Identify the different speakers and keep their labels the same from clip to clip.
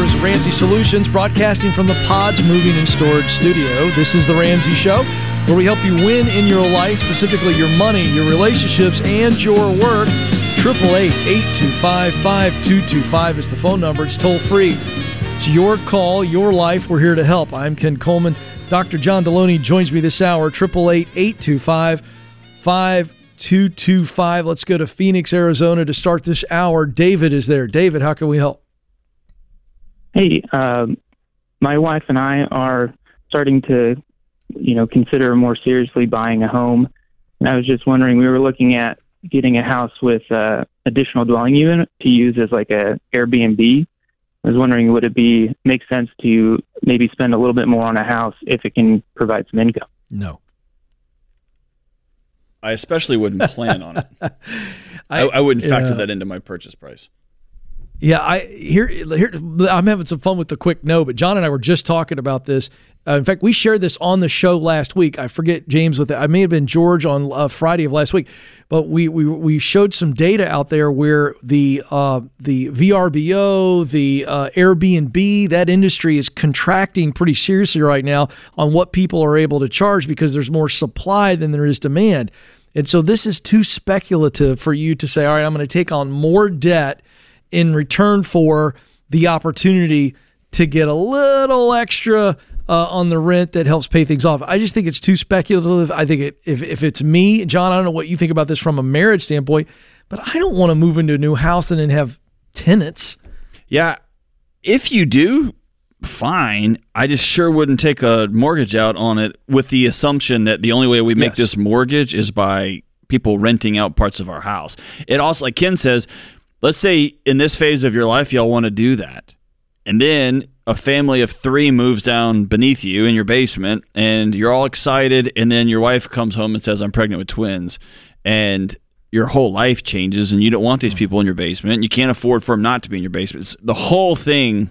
Speaker 1: Of Ramsey Solutions, broadcasting from the Pods Moving and Storage Studio. This is The Ramsey Show, where we help you win in your life, specifically your money, your relationships, and your work. 888 825 5225 is the phone number. It's toll free. It's your call, your life. We're here to help. I'm Ken Coleman. Dr. John Delony joins me this hour. 888 825 5225. Let's go to Phoenix, Arizona to start this hour. David is there. David, how can we help?
Speaker 2: Hey, um, my wife and I are starting to, you know, consider more seriously buying a home. And I was just wondering, we were looking at getting a house with uh, additional dwelling unit to use as like a Airbnb. I was wondering, would it be make sense to maybe spend a little bit more on a house if it can provide some income?
Speaker 1: No.
Speaker 3: I especially wouldn't plan on it. I, I, wouldn't factor
Speaker 1: yeah.
Speaker 3: that into my purchase price.
Speaker 1: Yeah, I here here I'm having some fun with the quick no, but John and I were just talking about this. Uh, in fact, we shared this on the show last week. I forget James with it. I may have been George on uh, Friday of last week, but we we we showed some data out there where the uh, the VRBO, the uh, Airbnb, that industry is contracting pretty seriously right now on what people are able to charge because there's more supply than there is demand. And so this is too speculative for you to say, all right, I'm going to take on more debt in return for the opportunity to get a little extra uh, on the rent that helps pay things off. I just think it's too speculative. I think it, if, if it's me, John, I don't know what you think about this from a marriage standpoint, but I don't want to move into a new house and then have tenants.
Speaker 3: Yeah. If you do, fine. I just sure wouldn't take a mortgage out on it with the assumption that the only way we make
Speaker 1: Yes.
Speaker 3: this mortgage is by people renting out parts of our house. It also, like Ken says, let's say in this phase of your life, y'all want to do that. And then a family of three moves down beneath you in your basement, and you're all excited. And then your wife comes home and says, I'm pregnant with twins. And your whole life changes, and you don't want these people in your basement. You can't afford for them not to be in your basement. It's- the whole thing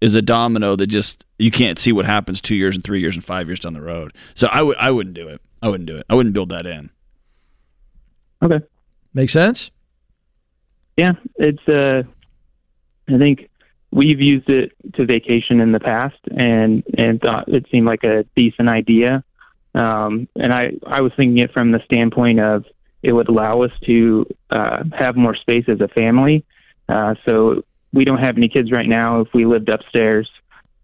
Speaker 3: is a domino that just you can't see what happens two years and three years and five years down the road. So I would I wouldn't do it. I wouldn't do it. I wouldn't build that in.
Speaker 2: Okay.
Speaker 1: Make sense?
Speaker 2: Yeah, it's. Uh, I think we've used it to vacation in the past, and and thought it seemed like a decent idea. Um, and I I was thinking it from the standpoint of it would allow us to uh, have more space as a family. Uh, so we don't have any kids right now. If we lived upstairs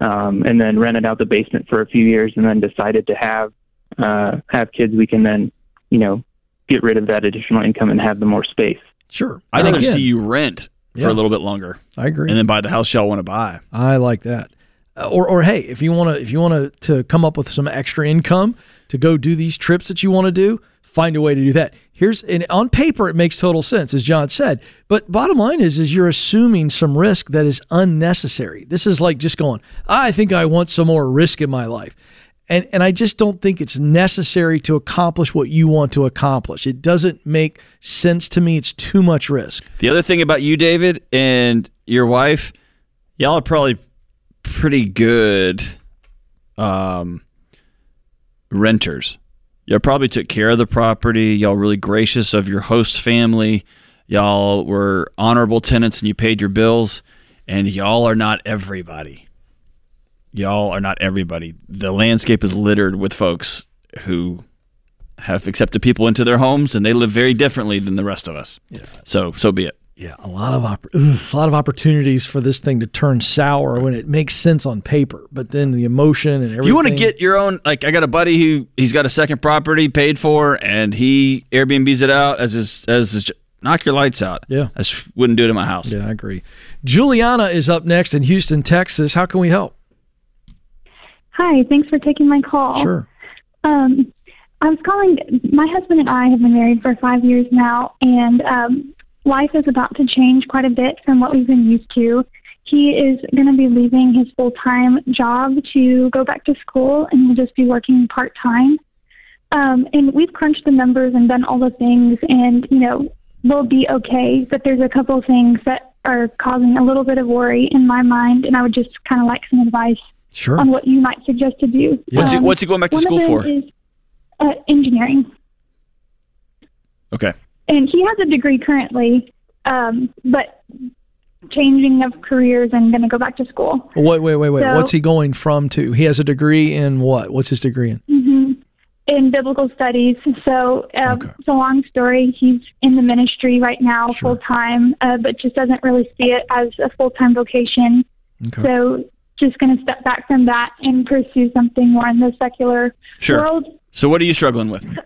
Speaker 2: um, and then rented out the basement for a few years, and then decided to have uh, have kids, we can then you know get rid of that additional income and have the more space.
Speaker 1: Sure.
Speaker 3: I'd rather see you rent
Speaker 1: Yeah.
Speaker 3: for a little bit longer
Speaker 1: I agree.
Speaker 3: and then buy the house y'all want to buy.
Speaker 1: I like that. Uh, Or, or hey, if you want to, if you want to, to come up with some extra income to go do these trips that you want to do, find a way to do that. Here's, and on paper, it makes total sense, as John said. But bottom line is, is you're assuming some risk that is unnecessary. This is like just going, I think I want some more risk in my life. And, and I just don't think it's necessary to accomplish what you want to accomplish. It doesn't make sense to me. It's too much risk.
Speaker 3: The other thing about you, David, and your wife, y'all are probably pretty good um, renters. Y'all probably took care of the property. Y'all really gracious of your host family. Y'all were honorable tenants and you paid your bills. And y'all are not everybody. Y'all are not everybody. The landscape is littered with folks who have accepted people into their homes and they live very differently than the rest of us. Yeah. So so be it.
Speaker 1: Yeah, a lot of opp- a lot of opportunities for this thing to turn sour when it makes sense on paper, but then the emotion and everything.
Speaker 3: You want to get your own like I got a buddy who he's got a second property paid for and he Airbnbs it out as his as his knock your lights out.
Speaker 1: Yeah.
Speaker 3: I wouldn't do it in my house.
Speaker 1: Yeah, I agree. Juliana is up next in Houston, Texas. How can we help?
Speaker 4: Hi, thanks for taking my call.
Speaker 1: Sure.
Speaker 4: Um, I was calling. My husband and I have been married for five years now, and um, life is about to change quite a bit from what we've been used to. He is going to be leaving his full time job to go back to school, and will just be working part time. Um, and we've crunched the numbers and done all the things, and you know we'll be okay. But there's a couple of things that are causing a little bit of worry in my mind, and I would just kind of like some advice
Speaker 1: Sure.
Speaker 4: on what you might suggest to do.
Speaker 3: What's he
Speaker 4: Um,
Speaker 3: what's he going back to school for?
Speaker 4: Is, uh, engineering,
Speaker 3: okay.
Speaker 4: and he has a degree currently, um, but changing of careers and going to go back to school.
Speaker 1: Wait, wait, wait, wait.
Speaker 4: So-
Speaker 1: What's he going from to? He has a degree in what? What's his degree in?
Speaker 4: hmm In biblical studies. So uh,
Speaker 1: Okay.
Speaker 4: it's a long story. He's in the ministry right now,
Speaker 1: Sure.
Speaker 4: full time, uh, but just doesn't really see it as a full time vocation.
Speaker 1: Okay.
Speaker 4: So just going to step back from that and pursue something more in the secular
Speaker 3: Sure.
Speaker 4: world.
Speaker 3: So what are you struggling with?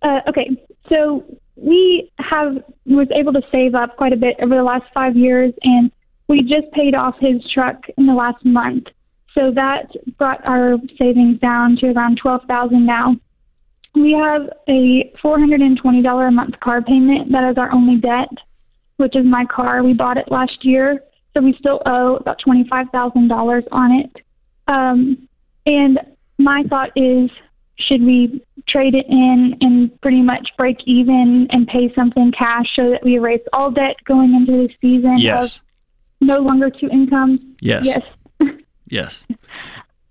Speaker 4: Uh, okay, so we have was able to save up quite a bit over the last five years, and we just paid off his truck in the last month. So that brought our savings down to around twelve thousand now. We have a four hundred and twenty dollar a month car payment. That is our only debt, which is my car. We bought it last year, so we still owe about twenty five thousand dollars on it. Um, and my thought is, should we trade it in and pretty much break even and pay something cash so that we erase all debt going into the season
Speaker 3: Yes.
Speaker 4: of no longer two incomes?
Speaker 3: Yes.
Speaker 4: Yes.
Speaker 3: Yes.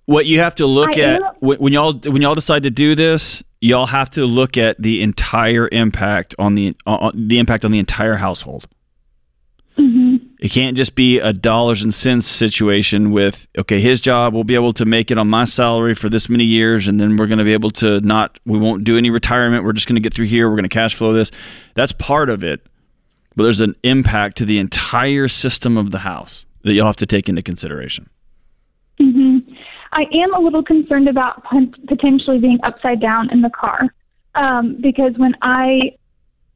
Speaker 3: What you have to look
Speaker 4: I
Speaker 3: at
Speaker 4: am-
Speaker 3: when y'all when y'all decide to do this, y'all have to look at the entire impact on the on the impact on the entire household.
Speaker 4: hmm
Speaker 3: It can't just be a dollars and cents situation with okay, his job we'll be able to make it on my salary for this many years, and then we're going to be able to not we won't do any retirement. We're just going to get through here. We're going to cash flow this. That's part of it, but there's an impact to the entire system of the house that you'll have to take into consideration.
Speaker 4: hmm I am a little concerned about potentially being upside down in the car um, because when I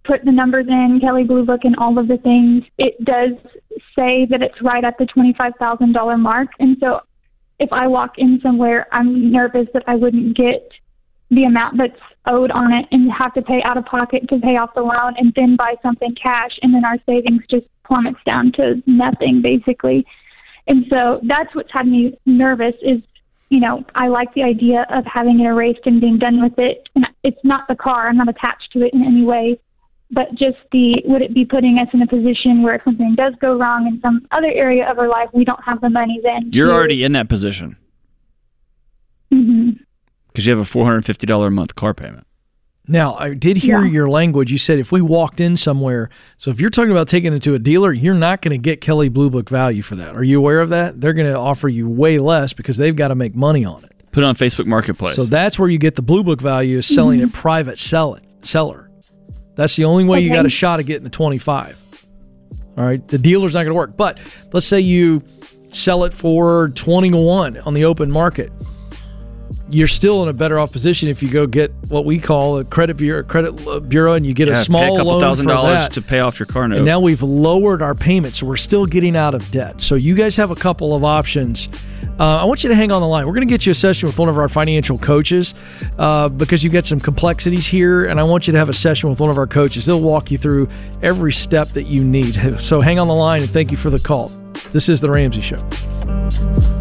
Speaker 4: put the numbers in, Kelley Blue Book, and all of the things, it does say that it's right at the twenty-five thousand dollar mark. And so, if I walk in somewhere, I'm nervous that I wouldn't get the amount that's owed on it and have to pay out of pocket to pay off the loan and then buy something cash, and then our savings just plummets down to nothing basically. And so that's what's had me nervous is, you know, I like the idea of having it erased and being done with it. And it's not the car, I'm not attached to it in any way. But just the, would it be putting us in a position where if something does go wrong in some other area of our life, we don't have the money then?
Speaker 3: You're
Speaker 4: to-
Speaker 3: already in that position
Speaker 4: Mhm.
Speaker 3: because you have a four hundred fifty dollar a month car payment.
Speaker 1: Now, I did hear
Speaker 4: Yeah.
Speaker 1: your language. You said if we walked in somewhere, so if you're talking about taking it to a dealer, you're not going to get Kelley Blue Book value for that. Are you aware of that? They're going to offer you way less because they've got to make money on it.
Speaker 3: Put it on Facebook Marketplace.
Speaker 1: So that's where you get the Blue Book value is selling it private selling seller. That's the only way you got a shot at getting the 25. All right, the dealer's not going to work. But let's say you sell it for 21 on the open market. You're still in a better off position if you go get what we call a credit bureau, credit bureau, and you get
Speaker 3: Yeah,
Speaker 1: a small
Speaker 3: a couple
Speaker 1: loan
Speaker 3: thousand
Speaker 1: for
Speaker 3: dollars
Speaker 1: that.
Speaker 3: to pay off your car note.
Speaker 1: And now we've lowered our payments, so we're still getting out of debt. So you guys have a couple of options. Uh, I want you to hang on the line. We're going to get you a session with one of our financial coaches uh, because you've got some complexities here, and I want you to have a session with one of our coaches. They'll walk you through every step that you need. So hang on the line, and thank you for the call. This is the Ramsey Show.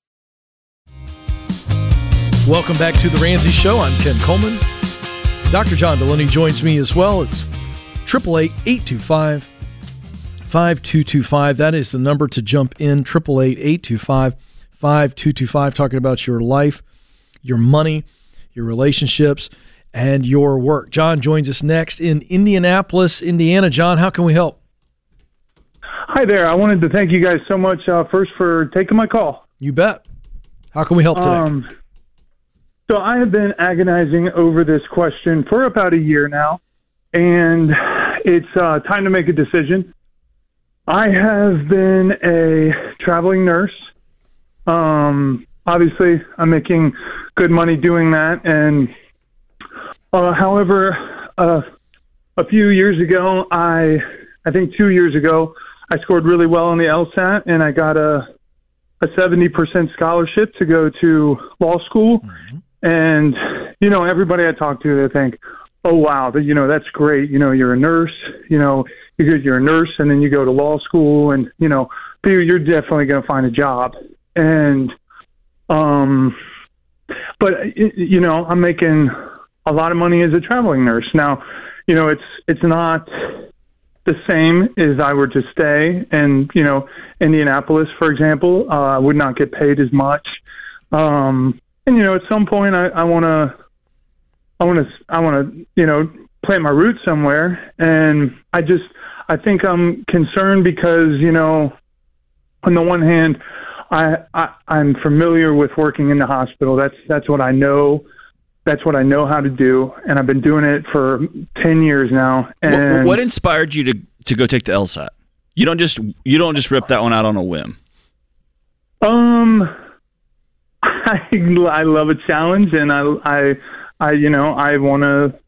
Speaker 1: Welcome back to the Ramsey Show. I'm Ken Coleman. Dr. John Delony joins me as well. It's 888 825 5225. That is the number to jump in 888 825 5225. Talking about your life, your money, your relationships, and your work. John joins us next in Indianapolis, Indiana. John, how can we help?
Speaker 5: Hi there. I wanted to thank you guys so much uh, first for taking my call.
Speaker 1: You bet. How can we help today?
Speaker 5: Um, so I have been agonizing over this question for about a year now, and it's uh, time to make a decision. I have been a traveling nurse. Um, obviously, I'm making good money doing that, and uh, however, uh, a few years ago, I I think two years ago, I scored really well on the LSAT, and I got a a 70% scholarship to go to law school. Mm-hmm. And you know, everybody I talk to, they think, "Oh wow, you know, that's great. You know, you're a nurse. You know, you're you're a nurse, and then you go to law school, and you know, you're definitely going to find a job." And um, but you know, I'm making a lot of money as a traveling nurse now. You know, it's it's not the same as I were to stay and you know, Indianapolis, for example. Uh, I would not get paid as much. Um, and you know, at some point, I want to, I want to, I want to, you know, plant my roots somewhere. And I just, I think I'm concerned because you know, on the one hand, I, I I'm familiar with working in the hospital. That's that's what I know that's what I know how to do, and I've been doing it for ten years now. And
Speaker 3: what, what inspired you to to go take the LSAT? You don't just you don't just rip that one out on a whim.
Speaker 5: Um, I I love a challenge, and I I I you know I want to.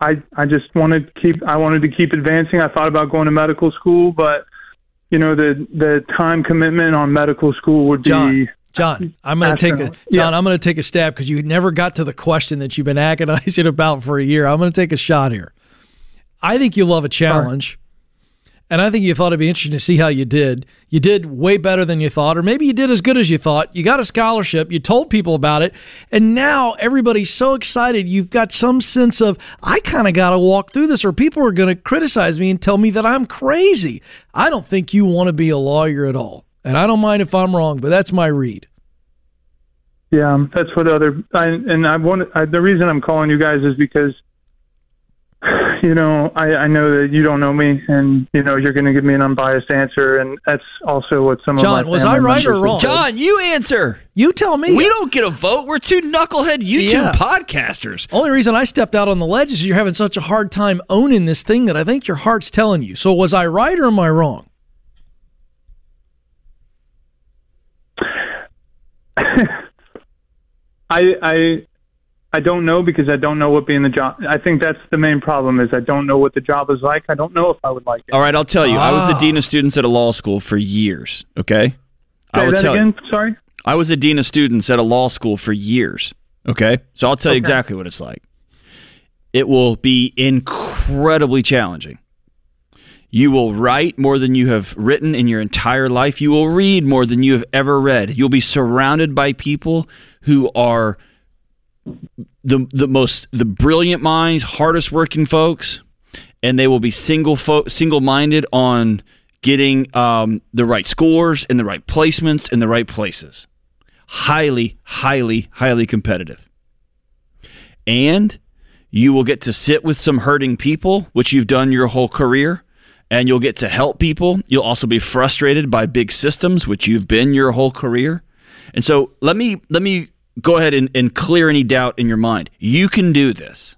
Speaker 5: I I just wanted to keep I wanted to keep advancing. I thought about going to medical school, but you know the the time commitment on medical school would
Speaker 1: John,
Speaker 5: be
Speaker 1: John, I'm going to take a John. Yeah. I'm going to take a stab because you never got to the question that you've been agonizing about for a year. I'm going to take a shot here. I think you love a challenge. And I think you thought it'd be interesting to see how you did. You did way better than you thought, or maybe you did as good as you thought. You got a scholarship. You told people about it, and now everybody's so excited. You've got some sense of I kind of got to walk through this, or people are going to criticize me and tell me that I'm crazy. I don't think you want to be a lawyer at all. And I don't mind if I'm wrong, but that's my read.
Speaker 5: Yeah, that's what other. I, and I want I, the reason I'm calling you guys is because, you know, I, I know that you don't know me, and you know you're going to give me an unbiased answer, and that's also what some
Speaker 1: John,
Speaker 5: of my John,
Speaker 1: was I right or wrong?
Speaker 3: John, you answer.
Speaker 1: You tell me.
Speaker 3: We don't get a vote. We're two knucklehead YouTube yeah. podcasters.
Speaker 1: Only reason I stepped out on the ledge is you're having such a hard time owning this thing that I think your heart's telling you. So was I right or am I wrong?
Speaker 5: I I I don't know because I don't know what being the job. I think that's the main problem is I don't know what the job is like. I don't know if I would like it.
Speaker 3: All right, I'll tell you. Ah. I was a dean of students at a law school for years. Okay, Say
Speaker 5: I will that tell again. You, Sorry.
Speaker 3: I was a dean of students at a law school for years. Okay, so I'll tell okay. you exactly what it's like. It will be incredibly challenging. You will write more than you have written in your entire life. You will read more than you have ever read. You'll be surrounded by people who are the the most the brilliant minds, hardest working folks, and they will be single fo- single minded on getting um, the right scores and the right placements in the right places. Highly, highly, highly competitive. And you will get to sit with some hurting people, which you've done your whole career, and you'll get to help people. You'll also be frustrated by big systems, which you've been your whole career. And so let me let me go ahead and, and clear any doubt in your mind. You can do this.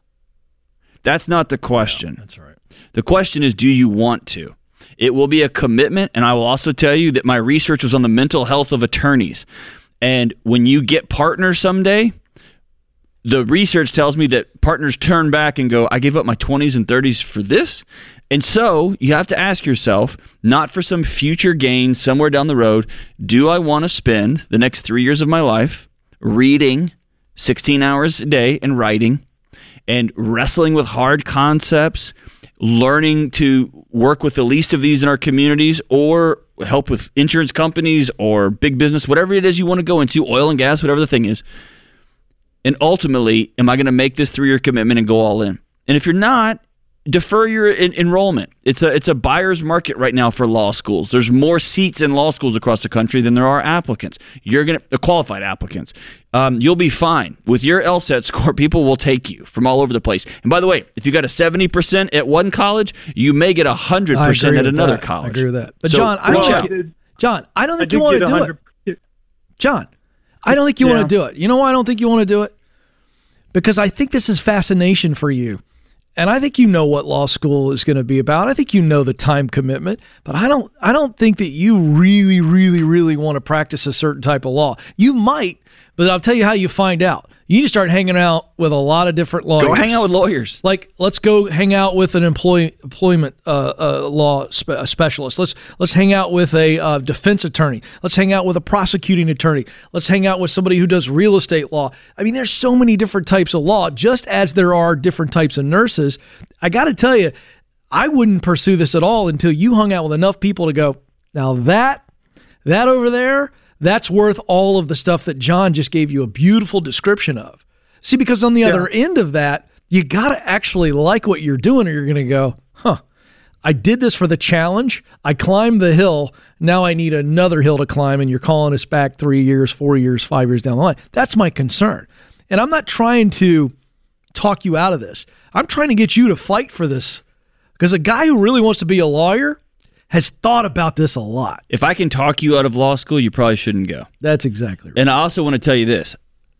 Speaker 3: That's not the question.
Speaker 1: that's right.
Speaker 3: The question is, do you want to? It will be a commitment, and I will also tell you that my research was on the mental health of attorneys. And when you get partners someday, the research tells me that partners turn back and go, I gave up my 20s and 30s for this. And so you have to ask yourself, not for some future gain somewhere down the road, do I want to spend the next three years of my life reading 16 hours a day and writing and wrestling with hard concepts, learning to work with the least of these in our communities or help with insurance companies or big business, whatever it is you want to go into, oil and gas, whatever the thing is. And ultimately, am I going to make this three year commitment and go all in? And if you're not, defer your en- enrollment. It's a it's a buyer's market right now for law schools. There's more seats in law schools across the country than there are applicants. You're gonna uh, qualified applicants. Um, you'll be fine with your LSAT score. People will take you from all over the place. And by the way, if you got a seventy percent at one college, you may get hundred percent at another
Speaker 1: that.
Speaker 3: college.
Speaker 1: I agree with that. But so, John, I don't think John, I don't think I you want to do it. John, I don't think you yeah. want to do it. You know why I don't think you want to do it? Because I think this is fascination for you and I think you know what law school is going to be about. I think you know the time commitment, but I don't I don't think that you really really really want to practice a certain type of law. You might, but I'll tell you how you find out. You need to start hanging out with a lot of different lawyers.
Speaker 3: Go hang out with lawyers.
Speaker 1: Like, let's go hang out with an employee employment uh, uh, law spe- specialist. Let's let's hang out with a uh, defense attorney. Let's hang out with a prosecuting attorney. Let's hang out with somebody who does real estate law. I mean, there's so many different types of law, just as there are different types of nurses. I got to tell you, I wouldn't pursue this at all until you hung out with enough people to go. Now that that over there that's worth all of the stuff that John just gave you a beautiful description of. See, because on the yeah. other end of that, you got to actually like what you're doing, or you're going to go, huh, I did this for the challenge. I climbed the hill. Now I need another hill to climb, and you're calling us back three years, four years, five years down the line. That's my concern. And I'm not trying to talk you out of this. I'm trying to get you to fight for this because a guy who really wants to be a lawyer has thought about this a lot.
Speaker 3: If I can talk you out of law school, you probably shouldn't go.
Speaker 1: That's exactly right.
Speaker 3: And I also want to tell you this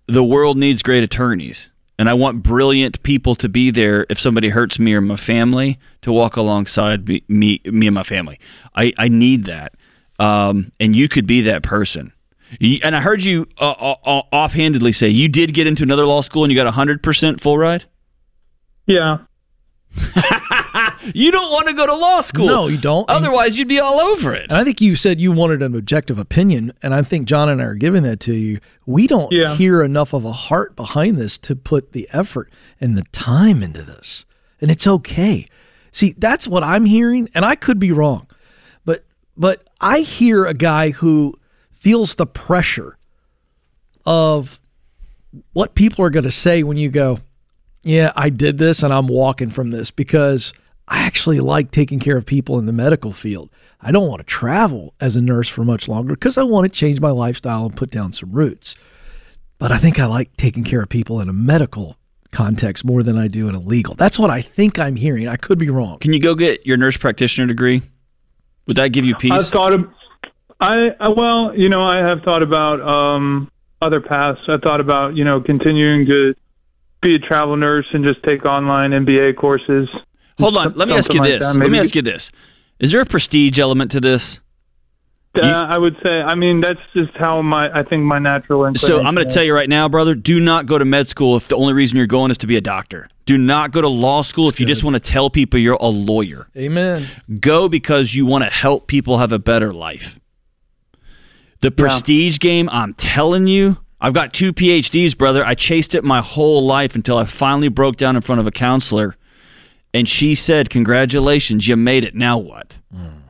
Speaker 3: the world needs great attorneys. And I want brilliant people to be there if somebody hurts me or my family to walk alongside me, me, me and my family. I, I need that. Um, and you could be that person. And I heard you uh, uh, uh offhandedly say you did get into another law school and you got 100% full ride?
Speaker 5: Yeah.
Speaker 3: you don't want to go to law school.
Speaker 1: No, you don't.
Speaker 3: Otherwise, you'd be all over it.
Speaker 1: And I think you said you wanted an objective opinion, and I think John and I are giving that to you. We don't yeah. hear enough of a heart behind this to put the effort and the time into this. And it's okay. See, that's what I'm hearing, and I could be wrong. But but I hear a guy who feels the pressure of what people are going to say when you go, yeah, I did this and I'm walking from this because I actually like taking care of people in the medical field. I don't want to travel as a nurse for much longer because I want to change my lifestyle and put down some roots. But I think I like taking care of people in a medical context more than I do in a legal. That's what I think I'm hearing. I could be wrong.
Speaker 3: Can you go get your nurse practitioner degree? Would that give you peace?
Speaker 5: I thought of, I, I well, you know, I have thought about um, other paths. I thought about you know continuing to be a travel nurse and just take online MBA courses.
Speaker 3: Hold on, let me ask you like this. Let me ask you this: Is there a prestige element to this?
Speaker 5: Uh, I would say. I mean, that's just how my I think my natural.
Speaker 3: So I'm going to tell you right now, brother. Do not go to med school if the only reason you're going is to be a doctor. Do not go to law school that's if you just want to tell people you're a lawyer.
Speaker 1: Amen.
Speaker 3: Go because you want to help people have a better life. The prestige yeah. game, I'm telling you, I've got two PhDs, brother. I chased it my whole life until I finally broke down in front of a counselor. And she said, Congratulations, you made it. Now what? Mm.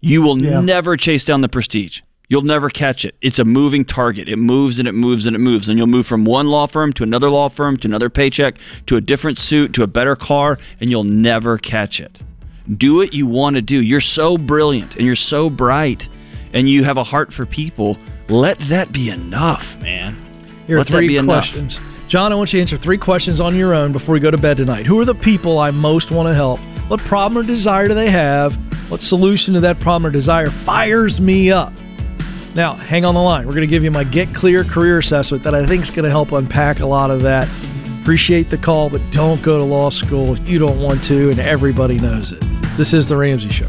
Speaker 3: You will yeah. never chase down the prestige. You'll never catch it. It's a moving target. It moves and it moves and it moves. And you'll move from one law firm to another law firm to another paycheck to a different suit to a better car, and you'll never catch it. Do what you want to do. You're so brilliant and you're so bright and you have a heart for people let that be enough, man.
Speaker 1: Here are
Speaker 3: Let
Speaker 1: three questions. Enough. John, I want you to answer three questions on your own before we go to bed tonight. Who are the people I most want to help? What problem or desire do they have? What solution to that problem or desire fires me up? Now, hang on the line. We're going to give you my Get Clear career assessment that I think is going to help unpack a lot of that. Appreciate the call, but don't go to law school. You don't want to, and everybody knows it. This is The Ramsey Show.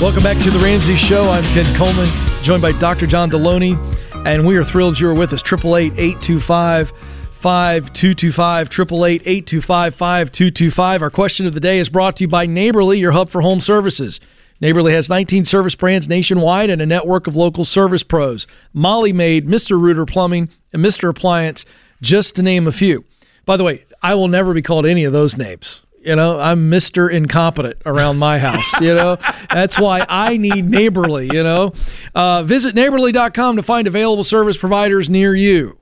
Speaker 1: Welcome back to the Ramsey Show. I'm Ken Coleman, joined by Dr. John Delony, and we are thrilled you are with us. 888 825 5225 888 825 5225. Our question of the day is brought to you by Neighborly, your hub for home services. Neighborly has 19 service brands nationwide and a network of local service pros. Molly Maid, Mr. Rooter Plumbing, and Mr. Appliance, just to name a few. By the way, I will never be called any of those names. You know, I'm Mr. Incompetent around my house. You know, that's why I need Neighborly. You know, uh, visit neighborly.com to find available service providers near you.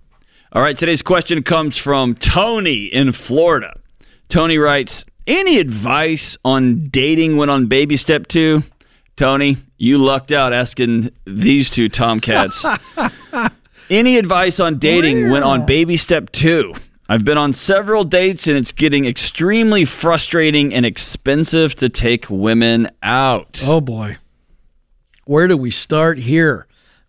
Speaker 3: All right, today's question comes from Tony in Florida. Tony writes, "Any advice on dating when on baby step 2?" Tony, you lucked out asking these two tomcats. Any advice on dating when on baby step 2? I've been on several dates and it's getting extremely frustrating and expensive to take women out.
Speaker 1: Oh boy. Where do we start here?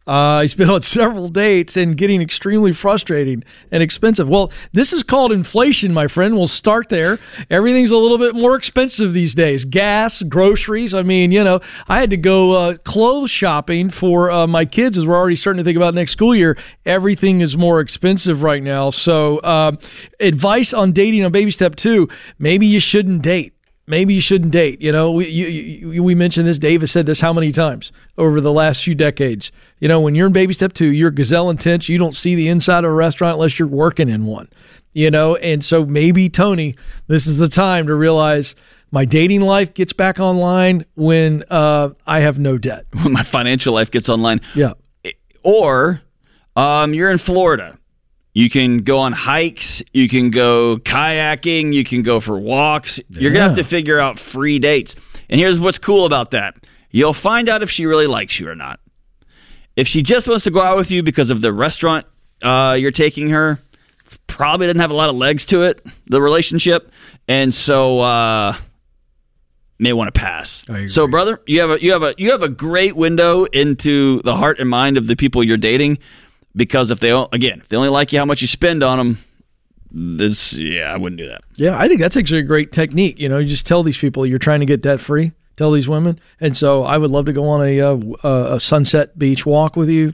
Speaker 1: Uh, he's been on several dates and getting extremely frustrating and expensive. Well, this is called inflation, my friend. We'll start there. Everything's a little bit more expensive these days. Gas, groceries. I mean, you know, I had to go uh, clothes shopping for uh, my kids as we're already starting to think about next school year. Everything is more expensive right now. So, uh, advice on dating on baby step two maybe you shouldn't date maybe you shouldn't date. You know, we, you, you, we mentioned this. Dave has said this how many times over the last few decades. You know, when you're in baby step two, you're gazelle intense. You don't see the inside of a restaurant unless you're working in one. You know, and so maybe Tony, this is the time to realize my dating life gets back online when uh, I have no debt.
Speaker 3: When my financial life gets online.
Speaker 1: Yeah.
Speaker 3: Or um, you're in Florida you can go on hikes, you can go kayaking, you can go for walks. You're going to have to figure out free dates. And here's what's cool about that you'll find out if she really likes you or not. If she just wants to go out with you because of the restaurant uh, you're taking her, probably doesn't have a lot of legs to it, the relationship. And so, uh, may want to pass. So, brother, you have a you have a you have a great window into the heart and mind of the people you're dating because if they again if they only like you how much you spend on them this yeah i wouldn't do that.
Speaker 1: Yeah i think that's actually a great technique you know you just tell these people you're trying to get debt free tell these women. And so i would love to go on a, uh, a sunset beach walk with you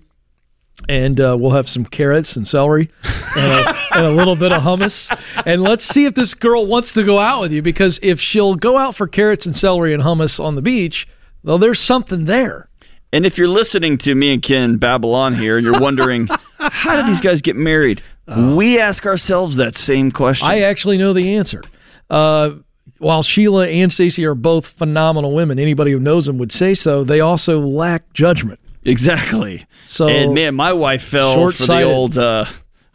Speaker 1: and uh, we'll have some carrots and celery and a, and a, little bit of hummus. And let's see if this girl wants to go out with you because if she'll go out for carrots and celery and hummus on the beach well there's something there
Speaker 3: and if you're listening to me and Ken Babylon here and you're wondering, how do these guys get married? Uh, we ask ourselves that same question.
Speaker 1: I actually know the answer. Uh, while Sheila and Stacy are both phenomenal women, anybody who knows them would say so, they also lack judgment.
Speaker 3: Exactly. So, and man, my wife fell for the old uh,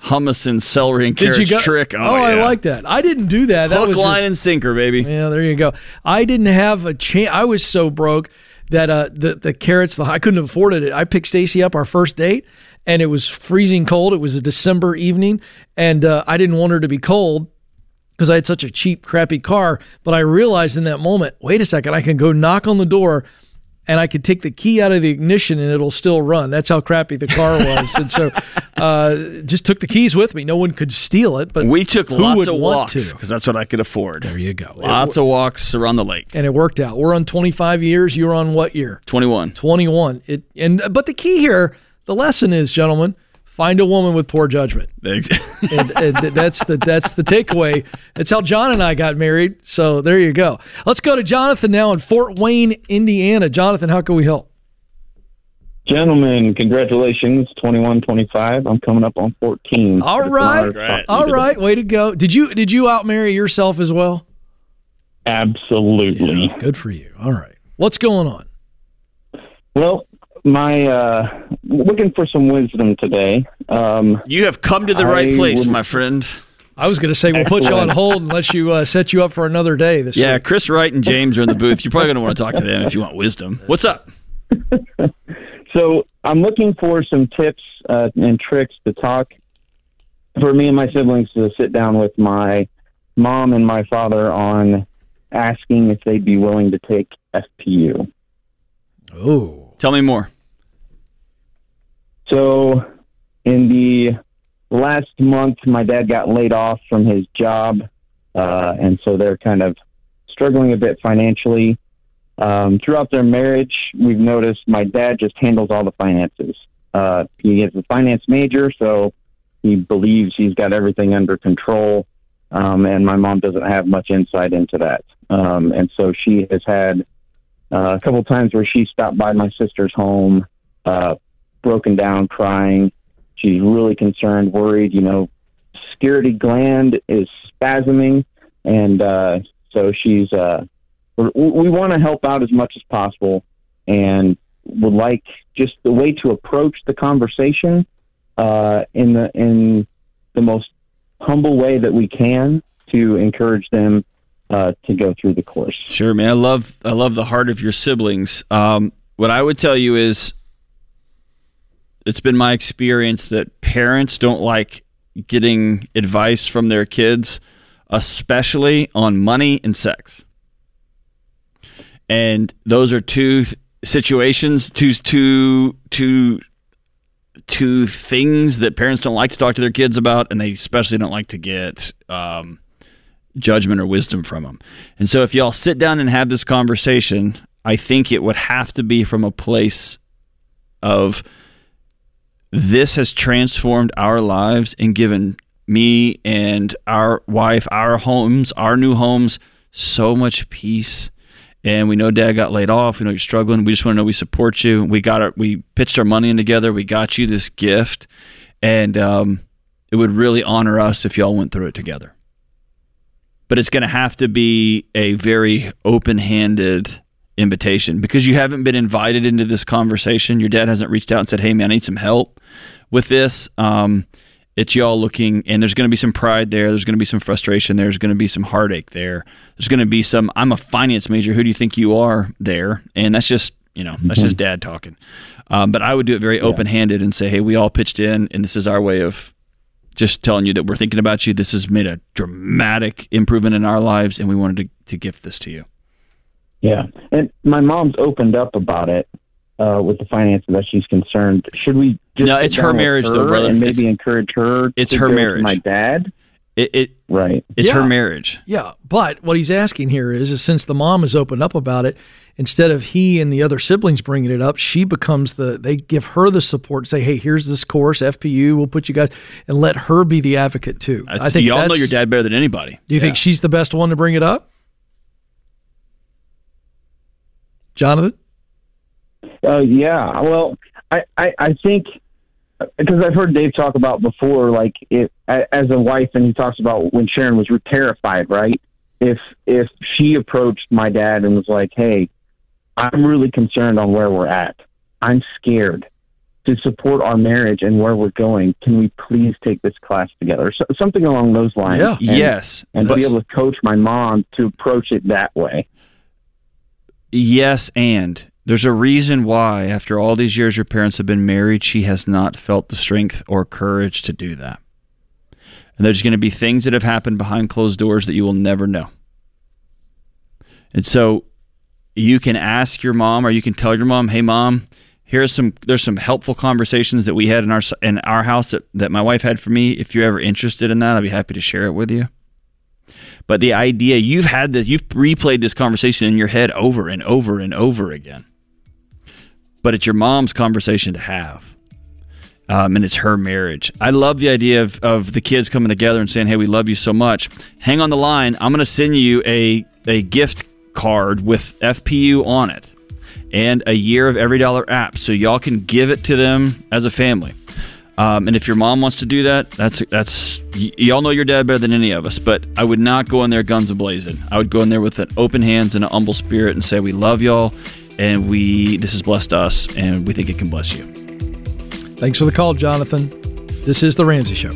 Speaker 3: hummus and celery and carrots go- trick.
Speaker 1: Oh, oh yeah. I like that. I didn't do that. That
Speaker 3: Hook,
Speaker 1: was
Speaker 3: line, just, and sinker, baby.
Speaker 1: Yeah, there you go. I didn't have a chance. I was so broke that uh, the the carrots, the, I couldn't have afforded it. I picked Stacy up our first date, and it was freezing cold. It was a December evening, and uh, I didn't want her to be cold because I had such a cheap, crappy car. But I realized in that moment, wait a second, I can go knock on the door and I could take the key out of the ignition and it'll still run. That's how crappy the car was. and so uh, just took the keys with me. No one could steal it, but
Speaker 3: we took lots of walks because that's what I could afford.
Speaker 1: There you go.
Speaker 3: Lots it, of walks around the lake.
Speaker 1: And it worked out. We're on 25 years. You're on what year?
Speaker 3: 21.
Speaker 1: 21. It and but the key here, the lesson is, gentlemen, find a woman with poor judgment. and, and that's the that's the takeaway. It's how John and I got married. So there you go. Let's go to Jonathan now in Fort Wayne, Indiana. Jonathan, how can we help?
Speaker 6: Gentlemen, congratulations, 21, 25. I'm coming up on 14.
Speaker 1: All right. All right. Way to go. Did you did you outmarry yourself as well?
Speaker 6: Absolutely.
Speaker 1: Yeah, good for you. All right. What's going on?
Speaker 6: Well, my uh, looking for some wisdom today. Um,
Speaker 3: you have come to the right place, my friend.
Speaker 1: I was going to say we'll put you on hold unless you uh, set you up for another day. This
Speaker 3: yeah,
Speaker 1: week.
Speaker 3: Chris Wright and James are in the booth. You're probably going to want to talk to them if you want wisdom. What's up?
Speaker 6: so I'm looking for some tips uh, and tricks to talk for me and my siblings to sit down with my mom and my father on asking if they'd be willing to take FPU.
Speaker 1: Oh.
Speaker 3: Tell me more.
Speaker 6: So, in the last month, my dad got laid off from his job, uh, and so they're kind of struggling a bit financially. Um, throughout their marriage, we've noticed my dad just handles all the finances. Uh, he is a finance major, so he believes he's got everything under control, um, and my mom doesn't have much insight into that. Um, and so she has had uh, a couple times where she stopped by my sister's home, uh, broken down, crying. She's really concerned, worried. You know, security gland is spasming, and uh, so she's. Uh, we want to help out as much as possible, and would like just the way to approach the conversation uh, in the in the most humble way that we can to encourage them uh, to go through the course.
Speaker 3: Sure, man. I love I love the heart of your siblings. Um, what I would tell you is, it's been my experience that parents don't like getting advice from their kids, especially on money and sex. And those are two situations, two two two two things that parents don't like to talk to their kids about, and they especially don't like to get um, judgment or wisdom from them. And so, if y'all sit down and have this conversation, I think it would have to be from a place of this has transformed our lives and given me and our wife, our homes, our new homes, so much peace. And we know dad got laid off. We know you're struggling. We just want to know we support you. We got our, we pitched our money in together. We got you this gift. And um, it would really honor us if y'all went through it together but it's going to have to be a very open-handed invitation because you haven't been invited into this conversation. Your dad hasn't reached out and said, "Hey, man, I need some help with this." Um, it's y'all looking, and there's going to be some pride there. There's going to be some frustration. There's going to be some heartache there. There's going to be some. I'm a finance major. Who do you think you are? There, and that's just you know that's just dad talking. Um, but I would do it very yeah. open-handed and say, "Hey, we all pitched in, and this is our way of just telling you that we're thinking about you. This has made a dramatic improvement in our lives, and we wanted to, to gift this to you.
Speaker 6: Yeah, and my mom's opened up about it uh, with the finances that she's concerned. Should we? Just
Speaker 3: no, it's her marriage, her though, brother.
Speaker 6: And maybe
Speaker 3: it's,
Speaker 6: encourage her.
Speaker 3: It's her marriage.
Speaker 6: my dad.
Speaker 3: It, it
Speaker 6: right.
Speaker 3: It's
Speaker 1: yeah.
Speaker 3: her marriage.
Speaker 1: Yeah, but what he's asking here is, is since the mom has opened up about it, instead of he and the other siblings bringing it up, she becomes the. They give her the support. Say, hey, here's this course, FPU. We'll put you guys, and let her be the advocate too.
Speaker 3: That's, I think y'all know your dad better than anybody.
Speaker 1: Do you yeah. think she's the best one to bring it up, Jonathan?
Speaker 6: Uh, yeah. Well, I, I, I think because I've heard Dave talk about before, like it as a wife, and he talks about when Sharon was terrified, right? If if she approached my dad and was like, "Hey, I'm really concerned on where we're at. I'm scared to support our marriage and where we're going. Can we please take this class together?" So, something along those lines.
Speaker 1: Yeah.
Speaker 6: And,
Speaker 3: yes.
Speaker 6: And but, be able to coach my mom to approach it that way.
Speaker 3: Yes, and there's a reason why, after all these years your parents have been married, she has not felt the strength or courage to do that. And there's going to be things that have happened behind closed doors that you will never know. And so you can ask your mom or you can tell your mom, "Hey mom, here's some there's some helpful conversations that we had in our in our house that, that my wife had for me. If you're ever interested in that, I'd be happy to share it with you." But the idea you've had this you've replayed this conversation in your head over and over and over again but it's your mom's conversation to have. Um, and it's her marriage. I love the idea of, of the kids coming together and saying, Hey, we love you so much. Hang on the line. I'm going to send you a, a gift card with FPU on it and a year of EveryDollar app, so y'all can give it to them as a family. Um, and if your mom wants to do that, that's that's y- y'all know your dad better than any of us. But I would not go in there guns a blazing. I would go in there with an open hands and an humble spirit and say, "We love y'all, and we this has blessed us, and we think it can bless you.
Speaker 1: Thanks for the call, Jonathan. This is the Ramsey Show.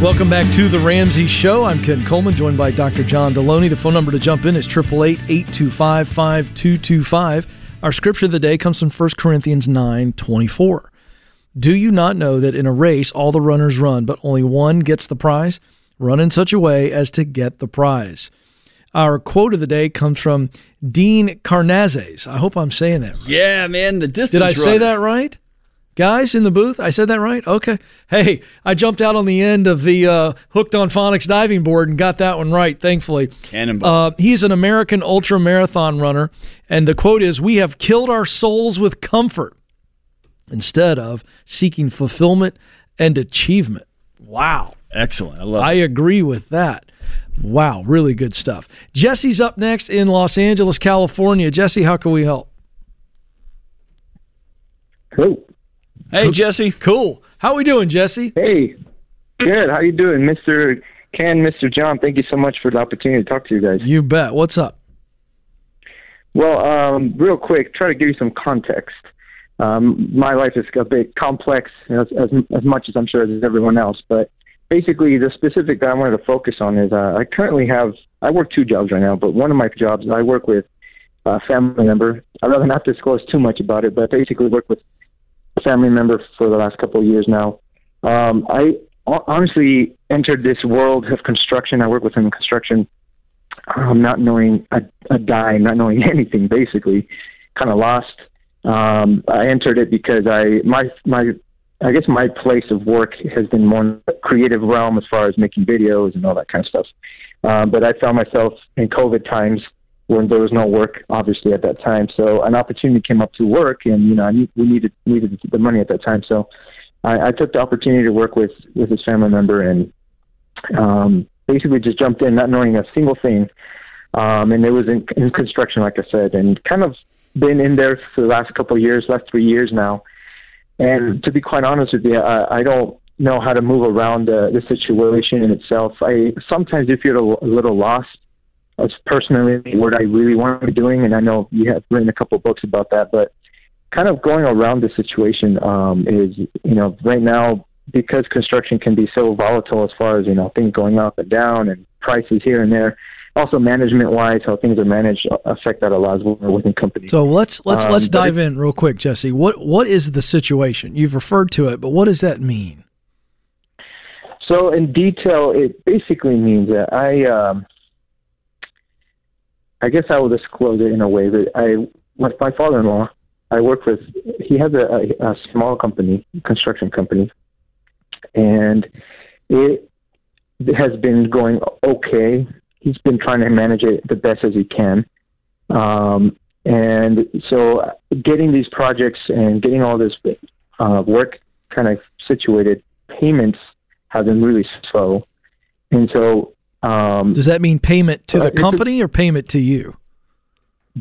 Speaker 1: Welcome back to the Ramsey Show. I'm Ken Coleman, joined by Dr. John Delony. The phone number to jump in is 888 825 5225. Our scripture of the day comes from 1 Corinthians 9 24. Do you not know that in a race all the runners run, but only one gets the prize? Run in such a way as to get the prize. Our quote of the day comes from Dean Karnazes. I hope I'm saying that right.
Speaker 3: Yeah, man, the distance.
Speaker 1: Did I
Speaker 3: runner.
Speaker 1: say that right? Guys in the booth, I said that right? Okay. Hey, I jumped out on the end of the uh, Hooked on Phonics diving board and got that one right, thankfully.
Speaker 3: Cannonball.
Speaker 1: Uh, he's an American ultra marathon runner. And the quote is We have killed our souls with comfort instead of seeking fulfillment and achievement. Wow.
Speaker 3: Excellent. I love
Speaker 1: I
Speaker 3: it.
Speaker 1: agree with that. Wow, really good stuff. Jesse's up next in Los Angeles, California. Jesse, how can we help?
Speaker 7: Cool.
Speaker 3: Hey, Jesse.
Speaker 1: Cool. How are we doing, Jesse?
Speaker 7: Hey, good. How you doing, Mr. Ken, Mr. John? Thank you so much for the opportunity to talk to you guys.
Speaker 1: You bet. What's up?
Speaker 7: Well, um, real quick, try to give you some context. Um, my life is a bit complex as, as as much as I'm sure as everyone else, but basically the specific that I wanted to focus on is uh, I currently have I work two jobs right now, but one of my jobs I work with a family member. I'd rather not disclose too much about it, but basically work with a family member for the last couple of years now. Um, I honestly entered this world of construction. I work with him in construction, um, not knowing a, a dime, not knowing anything, basically, kind of lost. Um, I entered it because I my my I guess my place of work has been more in the creative realm as far as making videos and all that kind of stuff. Um, but I found myself in COVID times when there was no work, obviously at that time. So an opportunity came up to work, and you know I need, we needed needed the money at that time. So I, I took the opportunity to work with with his family member and um, basically just jumped in, not knowing a single thing. Um, and it was in, in construction, like I said, and kind of been in there for the last couple of years, last three years now. And to be quite honest with you, I, I don't know how to move around uh, the situation in itself. I sometimes do feel a, a little lost as personally what I really want to be doing, and I know you have written a couple of books about that, but kind of going around the situation um, is, you know, right now because construction can be so volatile as far as you know things going up and down and prices here and there also management wise how things are managed affect that a lot as well within companies
Speaker 1: so let's let's
Speaker 7: Um,
Speaker 1: let's dive in real quick jesse what what is the situation you've referred to it but what does that mean
Speaker 7: So, in detail, it basically means that I, um, I guess I will disclose it in a way that I, with my father-in-law, I work with. He has a, a, a small company, construction company, and it has been going okay. He's been trying to manage it the best as he can. Um, and so getting these projects and getting all this uh, work kind of situated, payments have been really slow. And so um,
Speaker 1: does that mean payment to
Speaker 7: Uh,
Speaker 1: the company or payment to you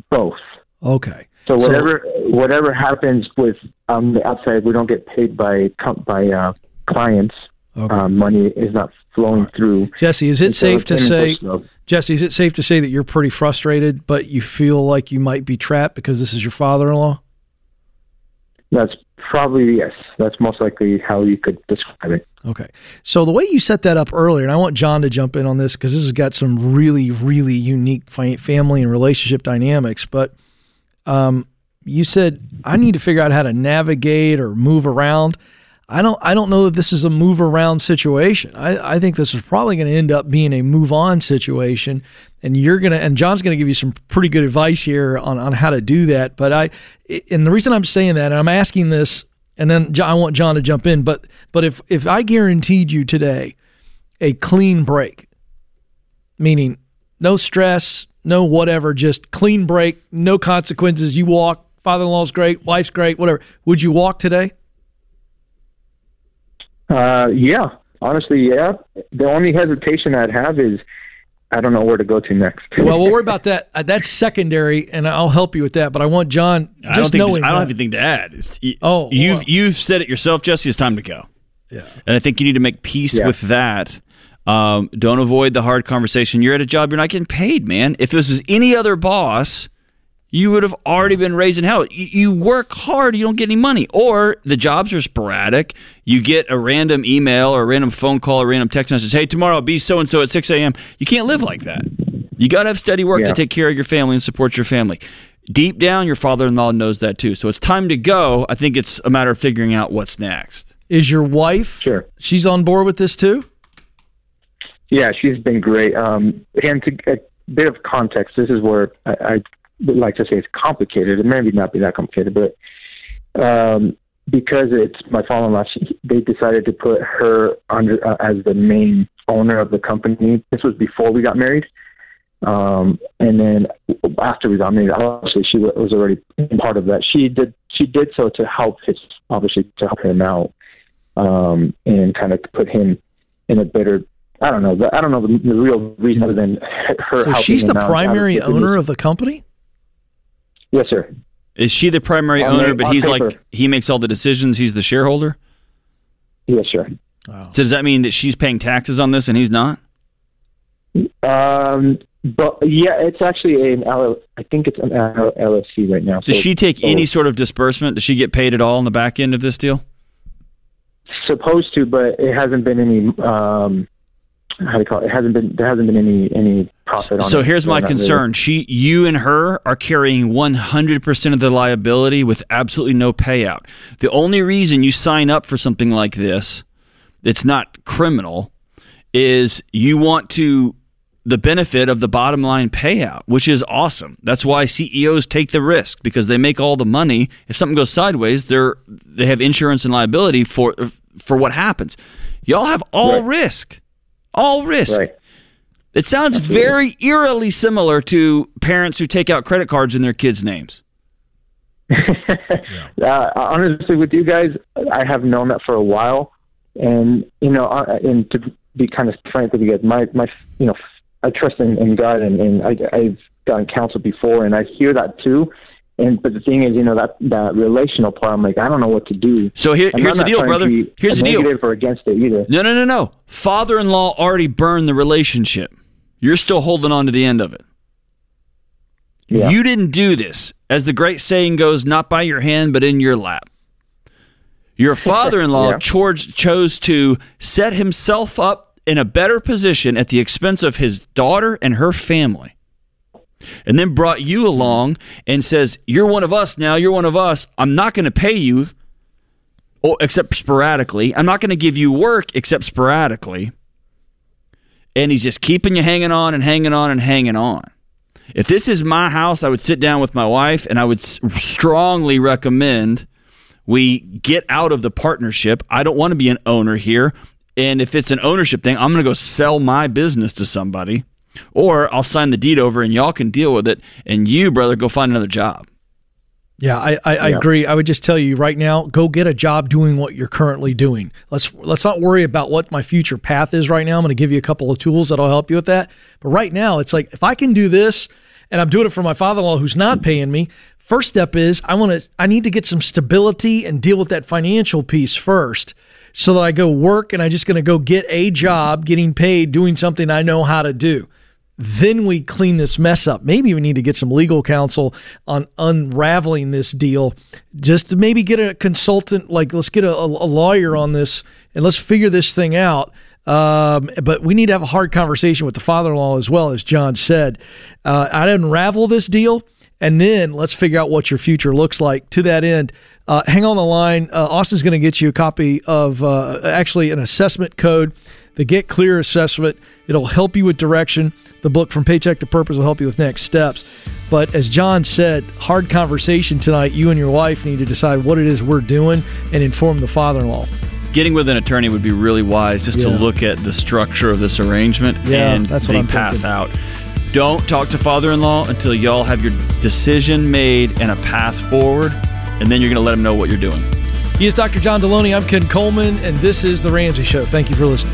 Speaker 7: both.
Speaker 1: okay
Speaker 7: So whatever whatever happens with um, the outside, we don't get paid by by uh, clients.
Speaker 1: Okay.
Speaker 7: Um, money is not flowing through.
Speaker 1: jesse is it
Speaker 7: And so
Speaker 1: safe to say
Speaker 7: slow.
Speaker 1: Jesse is it safe to say that you're pretty frustrated but you feel like you might be trapped because this is your father-in-law
Speaker 7: That's probably yes. That's most likely how you could describe it.
Speaker 1: Okay. So the way you set that up earlier, and I want John to jump in on this because this has got some really, really unique family and relationship dynamics. But um, you said I need to figure out how to navigate or move around. I don't. I don't know that this is a move around situation. I, I think this is probably going to end up being a move on situation, and you're gonna. And John's going to give you some pretty good advice here on on how to do that. But I, and the reason I'm saying that, and I'm asking this and then I want John to jump in. But but if if I guaranteed you today a clean break, meaning no stress, no whatever, just clean break, no consequences. You walk. Father-in-law's great, wife's great, whatever. Would you walk today?
Speaker 7: Uh, yeah, honestly, yeah. The only hesitation I'd have is I don't know where to go to next.
Speaker 1: Well, we'll worry about that. Uh, That's secondary, and I'll help you with that. But I want John. Just
Speaker 3: I don't think
Speaker 1: knowing
Speaker 3: I don't have anything to add. It's, you,
Speaker 1: Oh,
Speaker 3: you've
Speaker 1: well.
Speaker 3: you've said it yourself, Jesse. It's time to go.
Speaker 1: Yeah.
Speaker 3: And I think you need to make peace
Speaker 7: Yeah.
Speaker 3: with that. Um, don't avoid the hard conversation. You're at a job you're not getting paid, man. If this was any other boss, you would have already been raising hell. You, you work hard, you don't get any money, or the jobs are sporadic. You get a random email or a random phone call or random text message. Hey, tomorrow be so and so at 6 a.m. You can't live like that. You got to have steady work to take care of your family and support your family. Deep down, your father-in-law knows that too. So it's time to go. I think it's a matter of figuring out what's next.
Speaker 1: Is your wife?
Speaker 7: Sure.
Speaker 1: She's on board with this too.
Speaker 7: Yeah, she's been great. Um, and to a bit of context, this is where I, I would like to say it's complicated. It maybe not be that complicated, but um, because it's my father-in-law, she, they decided to put her under uh, as the main owner of the company. This was before we got married. Um, and then after we got married, obviously she was already part of that. She did she did so to help his obviously to help him out um, and kind of put him in a better. I don't know. the- I don't know the, the real reason other than her.
Speaker 1: So she's the primary owner of the company.
Speaker 7: Yes, sir.
Speaker 3: Is she the primary
Speaker 7: On
Speaker 3: owner,
Speaker 7: the-
Speaker 3: but he's
Speaker 7: paper.
Speaker 3: like he makes all the decisions. He's the shareholder.
Speaker 7: Yes, sir.
Speaker 3: So does that mean that she's paying taxes on this and he's not?
Speaker 7: Um, but yeah, it's actually an L. I think it's an L- LLC right now.
Speaker 3: Does
Speaker 7: So-
Speaker 3: she take
Speaker 7: so
Speaker 3: any sort of disbursement? Does she get paid at all on the back end of this deal?
Speaker 7: supposed to, but it hasn't been any. Um, how do you call it? It hasn't been. There hasn't been any any profit.
Speaker 3: So here's my
Speaker 7: really.
Speaker 3: concern. She, you, and her are carrying 100% of the liability with absolutely no payout. The only reason you sign up for something like this, it's not criminal, is you want to the benefit of the bottom line payout, which is awesome. That's why CEOs take the risk because they make all the money. If something goes sideways, they're they have insurance and liability for for what happens. Y'all have all
Speaker 7: Right.
Speaker 3: risk. All risk.
Speaker 7: Right.
Speaker 3: It sounds very eerily similar to parents who take out credit cards in their kids' names.
Speaker 7: Uh, honestly, with you guys, I have known that for a while, and you know, uh, and to be kind of frank with you guys, my my, you know, I trust in, in God, and, and I, I've gotten counsel before, and I hear that too. And but the thing is, you know, that that relational part, I'm like, I don't know what to do.
Speaker 3: So here, here's the deal, brother. Here's the deal.
Speaker 7: negative or against it either.
Speaker 3: No, no, no, no. Father-in-law already burned the relationship. You're still holding on to the end of it.
Speaker 7: Yeah.
Speaker 3: You didn't do this. As the great saying goes, not by your hand, but in your lap. Your father-in-law
Speaker 7: Yeah.
Speaker 3: George chose to set himself up in a better position at the expense of his daughter and her family. And then brought you along and says, "You're one of us now. You're one of us. I'm not going to pay you or except sporadically. I'm not going to give you work except sporadically." And he's just keeping you hanging on and hanging on and hanging on. If this is my house, I would sit down with my wife and I would strongly recommend we get out of the partnership. I don't want to be an owner here. And if it's an ownership thing, I'm going to go sell my business to somebody or I'll sign the deed over and y'all can deal with it. And you, brother, go find another job.
Speaker 1: Yeah, I, I, I
Speaker 7: Yeah.
Speaker 1: agree. I would just tell you right now, go get a job doing what you're currently doing. Let's let's not worry about what my future path is right now. I'm going to give you a couple of tools that'll help you with that. But right now, it's like if I can do this, and I'm doing it for my father-in-law who's not paying me. First step is I want to I need to get some stability and deal with that financial piece first, so that I go work and I'm just going to go get a job, getting paid, doing something I know how to do then we clean this mess up. Maybe we need to get some legal counsel on unraveling this deal. Just to maybe get a consultant, like let's get a, a lawyer on this and let's figure this thing out. Um, but we need to have a hard conversation with the father-in-law as well, as John said. Uh, I'd unravel this deal, and then let's figure out what your future looks like. To that end, uh, hang on the line. Uh, Austin's going to get you a copy of uh, actually an assessment code, the Get Clear assessment. It'll help you with direction. The book From Paycheck to Purpose will help you with next steps. But as John said, hard conversation tonight. You and your wife need to decide what it is we're doing and inform the father-in-law.
Speaker 3: Getting with an attorney would be really wise just to look at the structure of this arrangement
Speaker 1: Yeah,
Speaker 3: and
Speaker 1: that's what
Speaker 3: the
Speaker 1: I'm
Speaker 3: path
Speaker 1: thinking.
Speaker 3: out. Don't talk to father-in-law until y'all have your decision made and a path forward, and then you're going to let him know what you're doing.
Speaker 1: He is Dr. John Delony. I'm Ken Coleman, and this is The Ramsey Show. Thank you for listening.